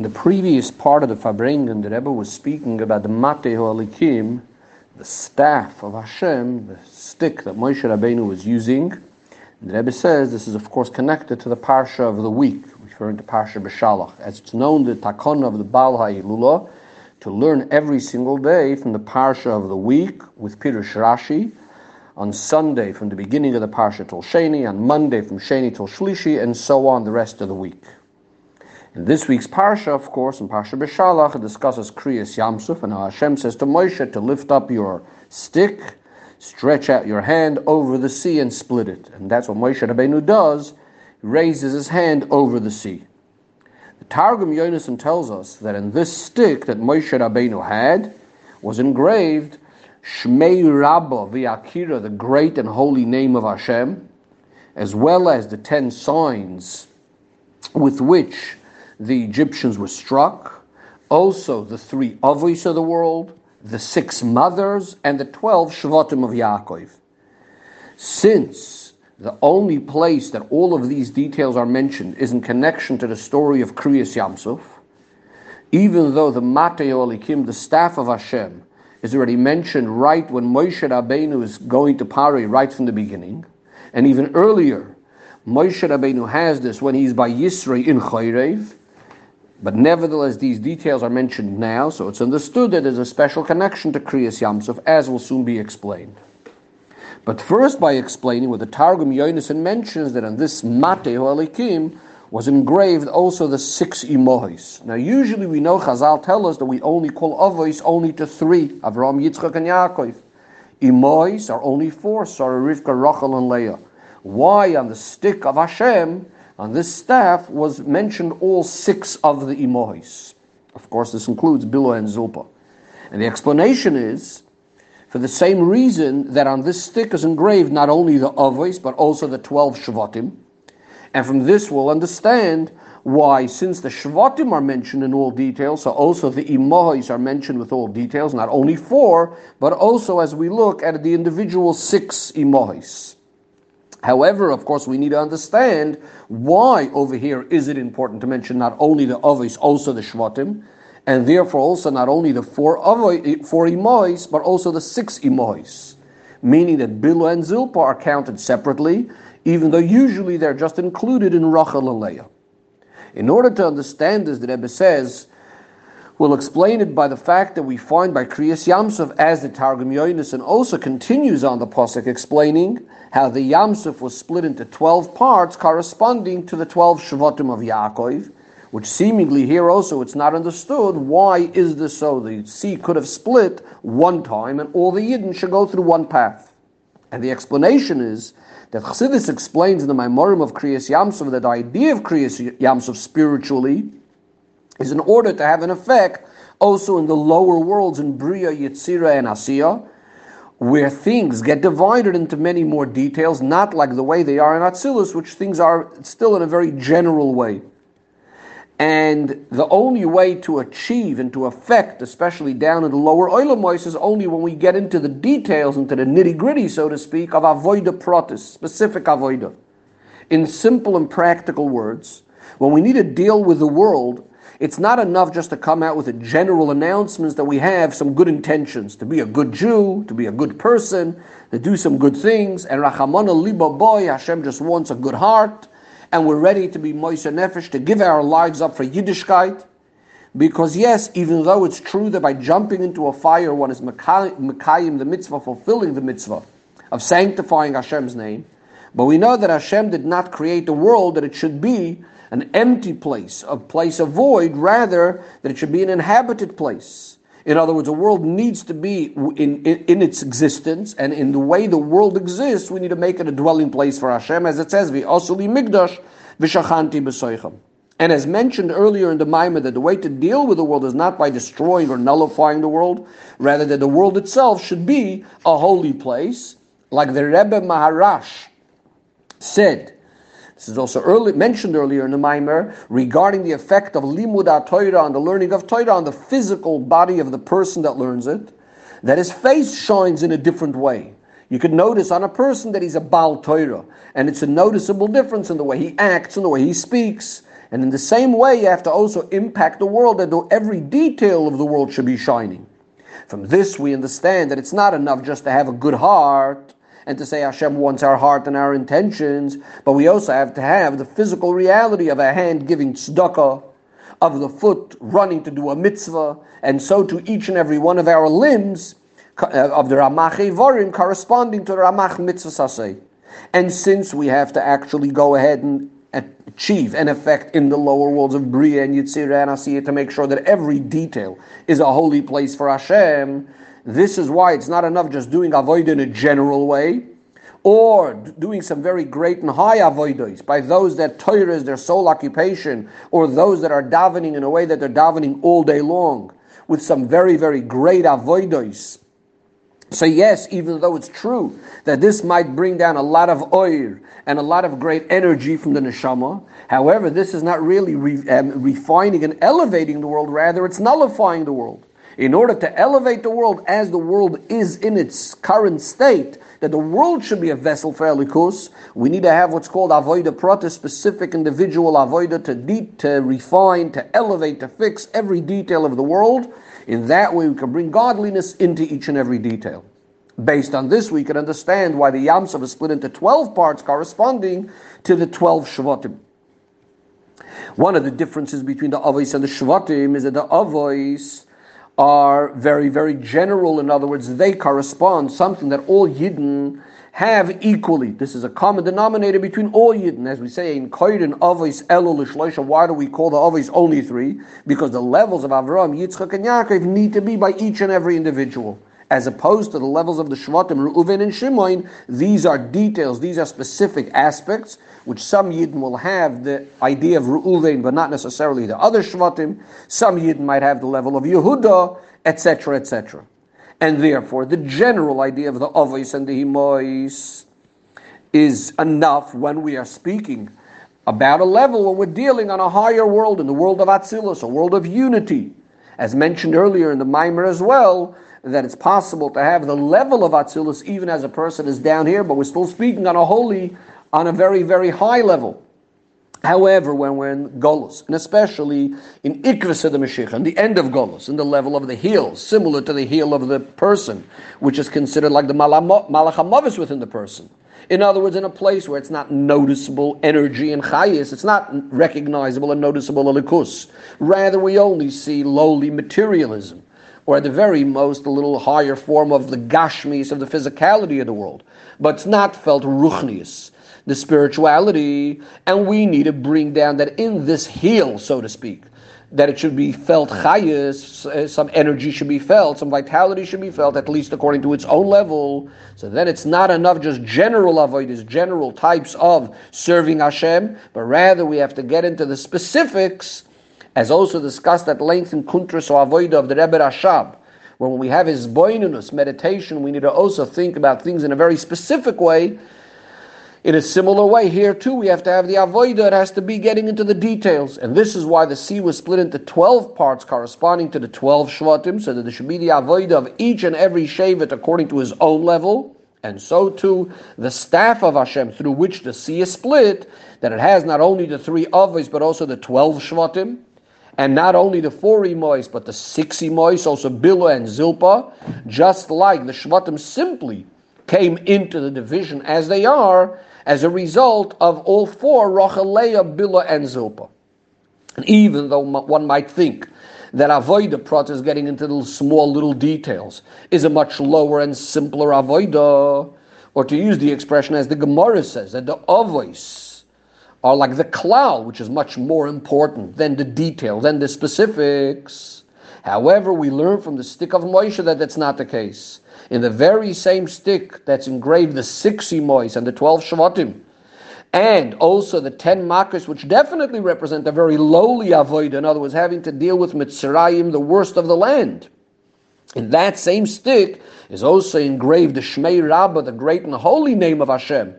In the previous part of the Farbrengen, the Rebbe was speaking about the Mate Alikim, the staff of Hashem, the stick that Moshe Rabbeinu was using. And the Rebbe says this is, of course, connected to the Parsha of the week, referring to Parsha Beshalach. As it's known, the Takon of the Baal HaHilula, to learn every single day from the Parsha of the week with Pirush Rashi, on Sunday from the beginning of the Parsha till Sheni, on Monday from Sheni till Shlishi, and so on the rest of the week. In this week's Parsha, of course, in Parsha Beshalach, it discusses Kriyas Yamsuf, and how Hashem says to Moshe to lift up your stick, stretch out your hand over the sea and split it. And that's what Moshe Rabbeinu does, he raises his hand over the sea. The Targum Yonason tells us that in this stick that Moshe Rabbeinu had was engraved Shmei Rabba v'Akira, the great and holy name of Hashem, as well as the ten signs with which the Egyptians were struck, also the three Avos of the world, the six mothers, and the twelve Shvatim of Yaakov. Since the only place that all of these details are mentioned is in connection to the story of Kriyas Yamsuf, even though the Mateo the staff of Hashem, is already mentioned right when Moshe Rabbeinu is going to Pari right from the beginning, and even earlier, Moshe Rabbeinu has this when he's by Yisro in Chayrev, but nevertheless, these details are mentioned now, so it's understood that there's a special connection to Kriyas Yamsuf, as will soon be explained. But first, by explaining what the Targum Yonason mentions that on this Mate Alikim was engraved also the six Imohis. Now, usually we know Chazal tell us that we only call Avos only to three Avram, Yitzchak, and Yaakov. Imohis are only four Sarah, Rivka, Rachel, and Leah. Why on the stick of Hashem? On this staff was mentioned all six of the imohis. Of course, this includes Bilo and Zilpa. And the explanation is for the same reason that on this stick is engraved not only the avos, but also the 12 Shvatim. And from this we'll understand why, since the Shvatim are mentioned in all details, so also the Imohis are mentioned with all details, not only four, but also as we look at the individual six Imohis. However, of course, we need to understand why over here is it important to mention not only the Avos, also the Shvatim, and therefore also not only the four Avos, four Imois, but also the six Imois, meaning that Bilu and Zilpa are counted separately, even though usually they're just included in Rachel and Leah. In order to understand this, the Rebbe says We'll explain it by the fact that we find by Kriyas Yamsuf as the Targum Yonis and also continues on the Pasuk explaining how the Yamsuf was split into 12 parts corresponding to the 12 Shvatim of Yaakov, which seemingly here also it's not understood why is this so? The sea could have split one time and all the Yidden should go through one path. And the explanation is that Chassidus explains in the Maimorim of Kriyas Yamsuf that the idea of Kriyas Yamsuf spiritually is in order to have an effect also in the lower worlds in Bria, Yetzira, and Asiya, where things get divided into many more details, not like the way they are in Atzilus, which things are still in a very general way. And the only way to achieve and to affect, especially down in the lower oilamois, is only when we get into the details, into the nitty gritty, so to speak, of avoida protis, specific avoida. In simple and practical words, when we need to deal with the world it's not enough just to come out with a general announcements that we have some good intentions to be a good Jew, to be a good person, to do some good things, and Rachamana Liba Boy, Hashem just wants a good heart, and we're ready to be Moisa Nefesh, to give our lives up for Yiddishkeit. Because yes, even though it's true that by jumping into a fire one is Mekayim the mitzvah, fulfilling the mitzvah of sanctifying Hashem's name, but we know that Hashem did not create the world that it should be an empty place, a place of void, rather that it should be an inhabited place. In other words, a world needs to be in, in, in, its existence, and in the way the world exists, we need to make it a dwelling place for Hashem, as it says, "V'osuli migdash v'shachanti b'soichem." And as mentioned earlier in the Maimah, that the way to deal with the world is not by destroying or nullifying the world, rather that the world itself should be a holy place, like the Rebbe Maharash said this is also early, mentioned earlier in the Maimer regarding the effect of limud Torah on the learning of Torah on the physical body of the person that learns it. That his face shines in a different way. You could notice on a person that he's a Baal Torah, and it's a noticeable difference in the way he acts and the way he speaks. And in the same way, you have to also impact the world that every detail of the world should be shining. From this, we understand that it's not enough just to have a good heart and to say Hashem wants our heart and our intentions, but we also have to have the physical reality of a hand giving tzedakah, of the foot running to do a mitzvah, and so to each and every one of our limbs uh, of the Ramach Evorim corresponding to the Ramach Mitzvah And since we have to actually go ahead and achieve an effect in the lower worlds of Bria and Yitzira and Asiya to make sure that every detail is a holy place for Hashem. This is why it's not enough just doing avoid in a general way, or doing some very great and high avoidos by those that Torah is their sole occupation, or those that are davening in a way that they're davening all day long, with some very, very great avoidos so yes, even though it's true that this might bring down a lot of oil and a lot of great energy from the neshama, however, this is not really re, um, refining and elevating the world. Rather, it's nullifying the world. In order to elevate the world as the world is in its current state, that the world should be a vessel for Elikus, we need to have what's called avoida prata, specific individual avoida to deep, to refine, to elevate, to fix every detail of the world in that way, we can bring godliness into each and every detail. Based on this, we can understand why the Yamsuf is split into 12 parts corresponding to the 12 Shvatim. One of the differences between the Avos and the Shvatim is that the Avos are very, very general. In other words, they correspond something that all Yidden have equally. This is a common denominator between all Yidden. As we say in Koyrin, Avos, Elul, Shloisha, why do we call the Avos only three? Because the levels of Avram, Yitzchak, and Yaakov need to be by each and every individual. As opposed to the levels of the Shvatim, Reuven and Shimon, these are details, these are specific aspects, which some Yidden will have the idea of Reuven, but not necessarily the other Shvatim. Some Yidden might have the level of Yehuda, etc., etc. And therefore, the general idea of the Avos and the Himois is enough when we are speaking about a level when we're dealing on a higher world, in the world of Atzilus, a world of unity. As mentioned earlier in the Mimer as well, that it's possible to have the level of Atzilus even as a person is down here, but we're still speaking on a holy, on a very, very high level. However, when we're in Golos, and especially in Ikras of the Mashiach, and the end of Golos, in the level of the heel, similar to the heel of the person, which is considered like the Malachamavis within the person. In other words, in a place where it's not noticeable energy and chayis, it's not recognizable and noticeable alikus. Rather, we only see lowly materialism, or at the very most, a little higher form of the gashmis, of the physicality of the world. But it's not felt ruchnius the spirituality, and we need to bring down that in this heel, so to speak, that it should be felt chayas, some energy should be felt, some vitality should be felt, at least according to its own level. So then it's not enough just general avoidance, general types of serving Hashem, but rather we have to get into the specifics, as also discussed at length in Kuntras or Avoida of the Rebbe Rashab. When we have his boinunus meditation, we need to also think about things in a very specific way in a similar way, here too, we have to have the avodah. It has to be getting into the details. And this is why the sea was split into 12 parts corresponding to the 12 shvatim, so that there should be the avodah of each and every shevet according to his own level. And so too, the staff of Hashem through which the sea is split, that it has not only the three avos, but also the 12 shvatim. And not only the four emois, but the six emois, also Bila and Zilpa, just like the shvatim simply came into the division as they are, as a result of all four Rachaleah, Bila, and Zilpa. And even though one might think that Avoida is getting into little small little details, is a much lower and simpler Avoida, or to use the expression as the Gemara says, that the Avos are like the klal, which is much more important than the detail, than the specifics. However, we learn from the stick of Moshe that that's not the case in the very same stick that's engraved the six emois and the twelve shvatim, and also the ten makos, which definitely represent a very lowly avoid, in other words, having to deal with Mitzrayim, the worst of the land. In that same stick is also engraved the Shmei Rabbah, the great and holy name of Hashem,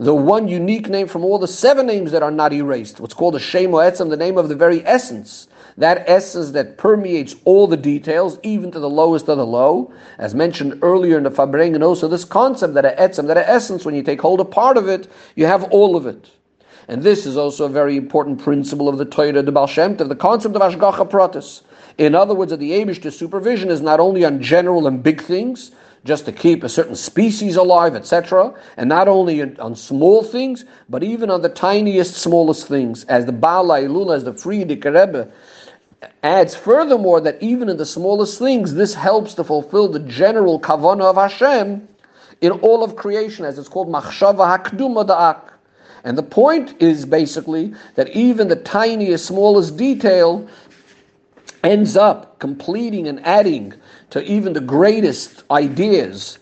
the one unique name from all the seven names that are not erased, what's called the Shem Etzem, the name of the very essence that essence that permeates all the details, even to the lowest of the low, as mentioned earlier in the Farbrengen, also this concept that a etzem, that a essence, when you take hold of part of it, you have all of it. And this is also a very important principle of the Torah, the Baal Shem the concept of Ashgacha Pratis. In other words, that the Abish, supervision is not only on general and big things, just to keep a certain species alive, etc., and not only on small things, but even on the tiniest, smallest things, as the Baal Lula, as the Frierdiker Rebbe adds furthermore that even in the smallest things, this helps to fulfill the general kavanah of Hashem in all of creation, as it's called machshava hakduma da'ak. And the point is basically that even the tiniest, smallest detail ends up completing and adding to even the greatest ideas,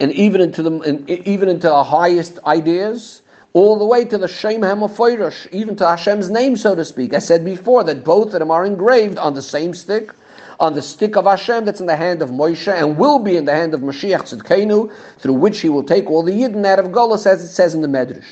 and even into the even into the highest ideas, all the way to the Shem Hamafirish, even to Hashem's name, so to speak. I said before that both of them are engraved on the same stick, on the stick of Hashem that's in the hand of Moshe and will be in the hand of Mashiach Tzidkenu, through which he will take all the Yidden out of Golas, as it says in the Medrash.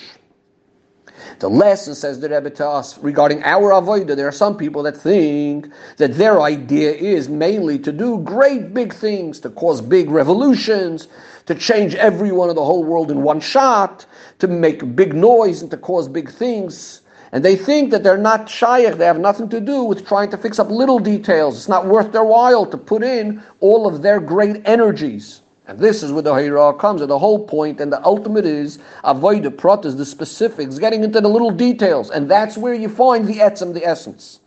The lesson, says the Rebbe to us, regarding our avodah, there are some people that think that their idea is mainly to do great big things, to cause big revolutions, to change everyone of the whole world in one shot, to make big noise and to cause big things. And they think that they're not shaykh, they have nothing to do with trying to fix up little details. It's not worth their while to put in all of their great energies. And this is where the Hira comes, and the whole point and the ultimate is avoid the the specifics, getting into the little details, and that's where you find the etzem, the essence.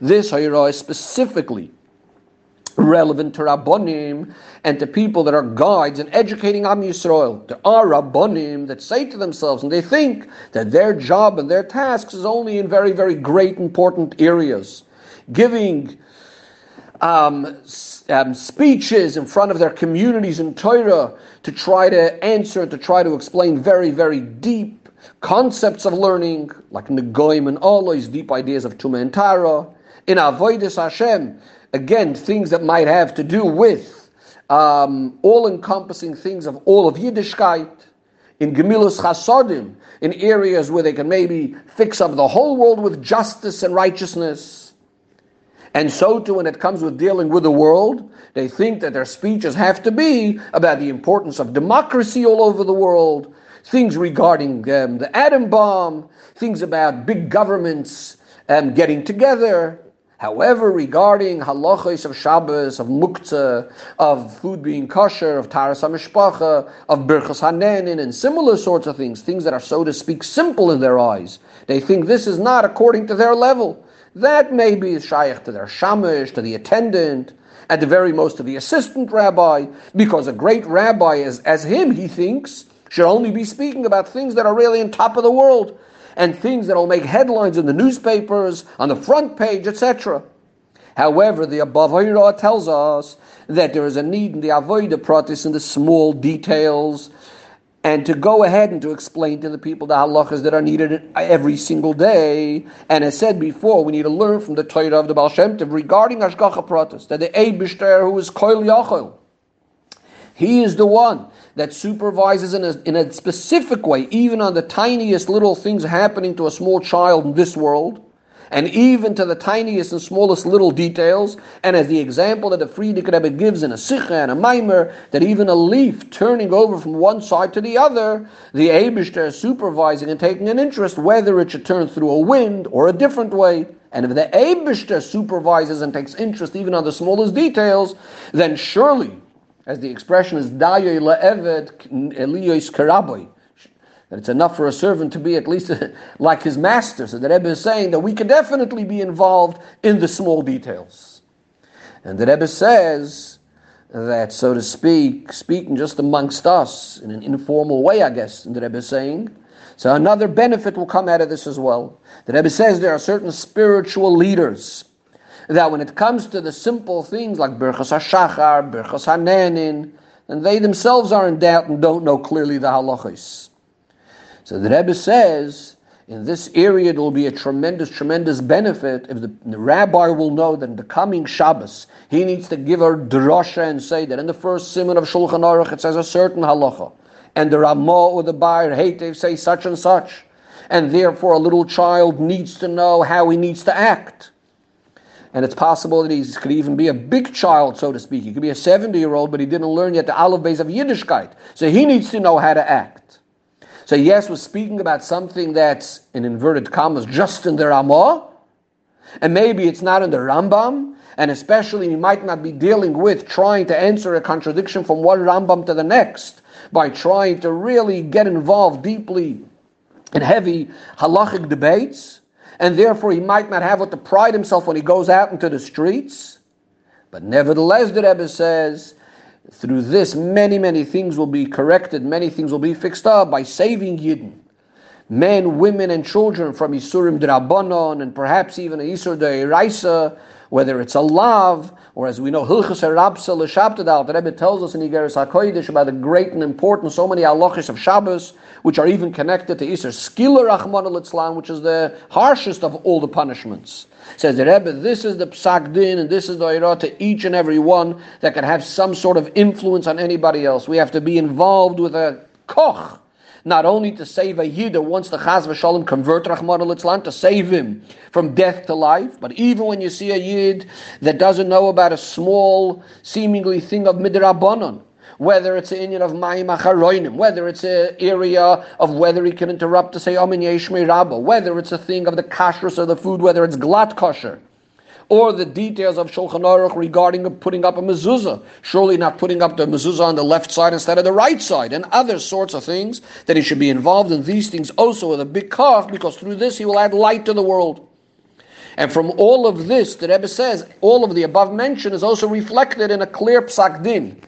This Hira is specifically relevant to Rabbonim and to people that are guides and educating Am Yisrael. There are Rabbonim that say to themselves, and they think that their job and their tasks is only in very, very great, important areas. Giving um, um, speeches in front of their communities in Torah to try to answer, to try to explain very, very deep concepts of learning, like Negoim and Olois, deep ideas of Tuma and Tara. In Avoidus Hashem, again, things that might have to do with um, all-encompassing things of all of Yiddishkeit. In Gemilus Chasodim, in areas where they can maybe fix up the whole world with justice and righteousness and so too when it comes with dealing with the world, they think that their speeches have to be about the importance of democracy all over the world, things regarding um, the atom bomb, things about big governments um, getting together. However, regarding halachos of Shabbos, of muktzah, of food being kosher, of taras hamishpacha, of birchas hanenin, and similar sorts of things, things that are so to speak simple in their eyes, they think this is not according to their level. That may be shaykh to their shamish, to the attendant, at the very most to the assistant rabbi, because a great rabbi as, as him, he thinks, should only be speaking about things that are really on top of the world and things that will make headlines in the newspapers, on the front page, etc. However, the above Hira tells us that there is a need in the Avodah Pratis in the small details and to go ahead and to explain to the people the halachas that are needed every single day. And as said before, we need to learn from the Torah of the Baal Shem Tov regarding Ashgacha Pratis, that the Eibishter who is Koil Yachol, he is the one that supervises in a, in a specific way, even on the tiniest little things happening to a small child in this world and even to the tiniest and smallest little details. And as the example that the Frierdiker Rebbe gives in a Sikha and a Maimer, that even a leaf turning over from one side to the other, the Abishter is supervising and taking an interest whether it should turn through a wind or a different way. And if the Abishter supervises and takes interest even on the smallest details, then surely, as the expression is, Dayoy le'eved eliyos karaboy, that it's enough for a servant to be at least like his master. So the Rebbe is saying that we can definitely be involved in the small details. And the Rebbe says that, so to speak, speaking just amongst us in an informal way, I guess, the Rebbe is saying, so another benefit will come out of this as well. The Rebbe says there are certain spiritual leaders that when it comes to the simple things like Birchas HaShachar, Birchas HaNenin, and they themselves are in doubt and don't know clearly the halachas. So the Rebbe says, in this area there will be a tremendous, tremendous benefit if the, the, rabbi will know that in the coming Shabbos he needs to give a drasha and say that in the first simon of Shulchan Aruch it says a certain halacha, and the Ramah or the Ba'er Heitev say such and such, and therefore a little child needs to know how he needs to act. And it's possible that he could even be a big child, so to speak. He could be a 70 year old, but he didn't learn yet the Aleph Beis of Yiddishkeit. So he needs to know how to act. So yes, we're speaking about something that's in inverted commas just in the Ramah, and maybe it's not in the Rambam, and especially we might not be dealing with trying to answer a contradiction from one Rambam to the next by trying to really get involved deeply in heavy halachic debates, and therefore he might not have what to pride himself when he goes out into the streets. But nevertheless, the Rebbe says, through this, many, many things will be corrected, many things will be fixed up by saving Yidden. Men, women, and children from Isurim Drabanon, and perhaps even Isur Raisa, whether it's a lav, or as we know, Hilchas Rabsa L'Shabtadal, the Rebbe tells us in Igeris HaKodesh about the great and important so many halachis of Shabbos, which are even connected to Isur Skila Rachman al which is the harshest of all the punishments. Says the Rebbe, this is the psak din and this is the irah to each and every one that can have some sort of influence on anybody else. We have to be involved with a koch, not only to save a yid once the chaz v'shalom convert Rahman al to save him from death to life, but even when you see a yid that doesn't know about a small, seemingly thing of midrabanon, whether it's an Indian of Mayim Acharoinim, whether it's an area of whether he can interrupt to say Amin Yeshmei Rabba, whether it's a thing of the kashrus of the food, whether it's glatt kosher, or the details of Shulchan Aruch regarding putting up a mezuzah, surely not putting up the mezuzah on the left side instead of the right side, and other sorts of things, that he should be involved in these things also with a big kaf, because through this he will add light to the world. And from all of this, the Rebbe says, all of the above mentioned is also reflected in a clear psak din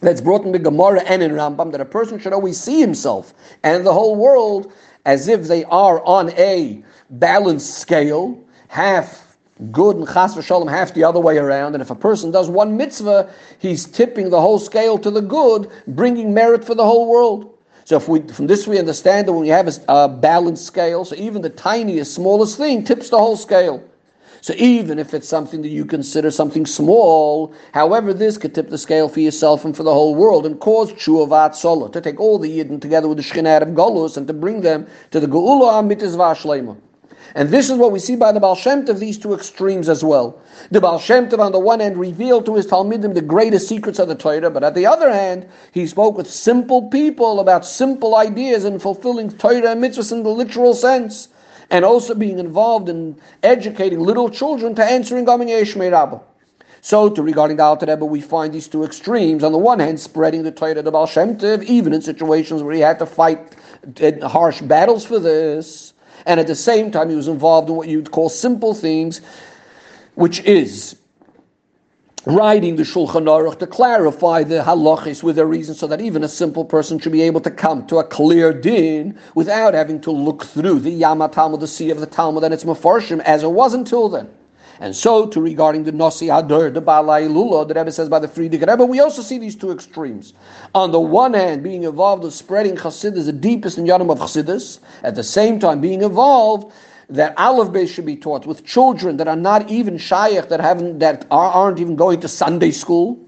that's brought in the Gemara and in Rambam that a person should always see himself and the whole world as if they are on a balanced scale, half good and chas v'shalom, half the other way around. And if a person does one mitzvah, he's tipping the whole scale to the good, bringing merit for the whole world. So if we, from this we understand that when you have a, a balanced scale, so even the tiniest, smallest thing tips the whole scale. So even if it's something that you consider something small, however, this could tip the scale for yourself and for the whole world and cause tshuvat solo to take all the yidden together with the shchinat of Golus and to bring them to the geula amitis v'ashlema. And this is what we see by the Baal Shem Tov, these two extremes as well. The Baal Shem Tov, on the one hand, revealed to his Talmidim the greatest secrets of the Torah, but at the other hand, he spoke with simple people about simple ideas and fulfilling Torah and mitzvahs in the literal sense and also being involved in educating little children to answering Gamin Yeshmei Rabbah. So, to regarding the Alter Rebbe, we find these two extremes. On the one hand, spreading the Torah the Baal Shem Tov, even in situations where he had to fight harsh battles for this, and at the same time, he was involved in what you'd call simple things, which is writing the Shulchan Aruch to clarify the halachis with a reason so that even a simple person should be able to come to a clear din without having to look through the Yama Talmud, the sea of the Talmud and its Mefarshim as it was until then. And so, to regarding the Nasi Hadar, the Balai Lula, the Rebbe says by the Frierdiker Rebbe, we also see these two extremes. On the one hand, being involved in spreading Chassidus, the deepest in Yadam of Chassidus, at the same time being involved that Aleph Beis should be taught with children that are not even Shaykh, that haven't that are, aren't even going to Sunday school,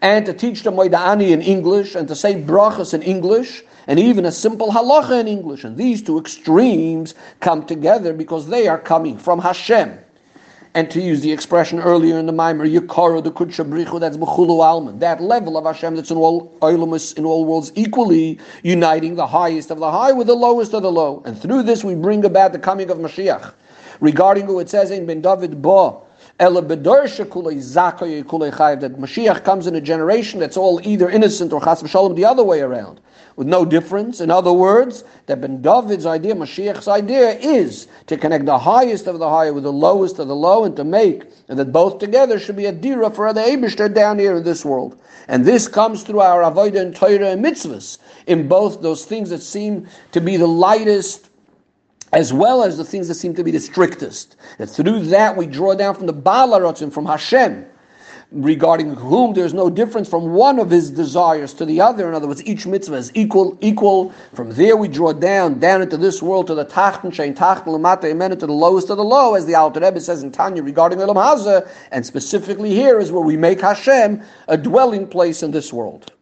and to teach them Moida'ani in English, and to say brachas in English, and even a simple halacha in English. And these two extremes come together because they are coming from Hashem and to use the expression earlier in the Maimer, Yikara, the Kudsha Brichu, that's Bechulu Alman, that level of Hashem that's in all Oilamus, in all worlds equally, uniting the highest of the high with the lowest of the low. And through this we bring about the coming of Mashiach. Regarding who it says in Ben David Ba, that Mashiach comes in a generation that's all either innocent or chas v'shalom the other way around with no difference. In other words, that Ben David's idea, Mashiach's idea, is to connect the highest of the high with the lowest of the low, and to make and that both together should be a dira for the Eibushter down here in this world. And this comes through our avodah and Torah and mitzvahs in both those things that seem to be the lightest as well as the things that seem to be the strictest. And through that we draw down from the Baal from Hashem, regarding whom there's no difference from one of his desires to the other. In other words, each mitzvah is equal. Equal. From there, we draw down down into this world to the tachten chain tachten lamata amen to the lowest of the low, as the Alter Rebbe says in Tanya regarding Elam Hazah, and specifically here is where we make Hashem a dwelling place in this world.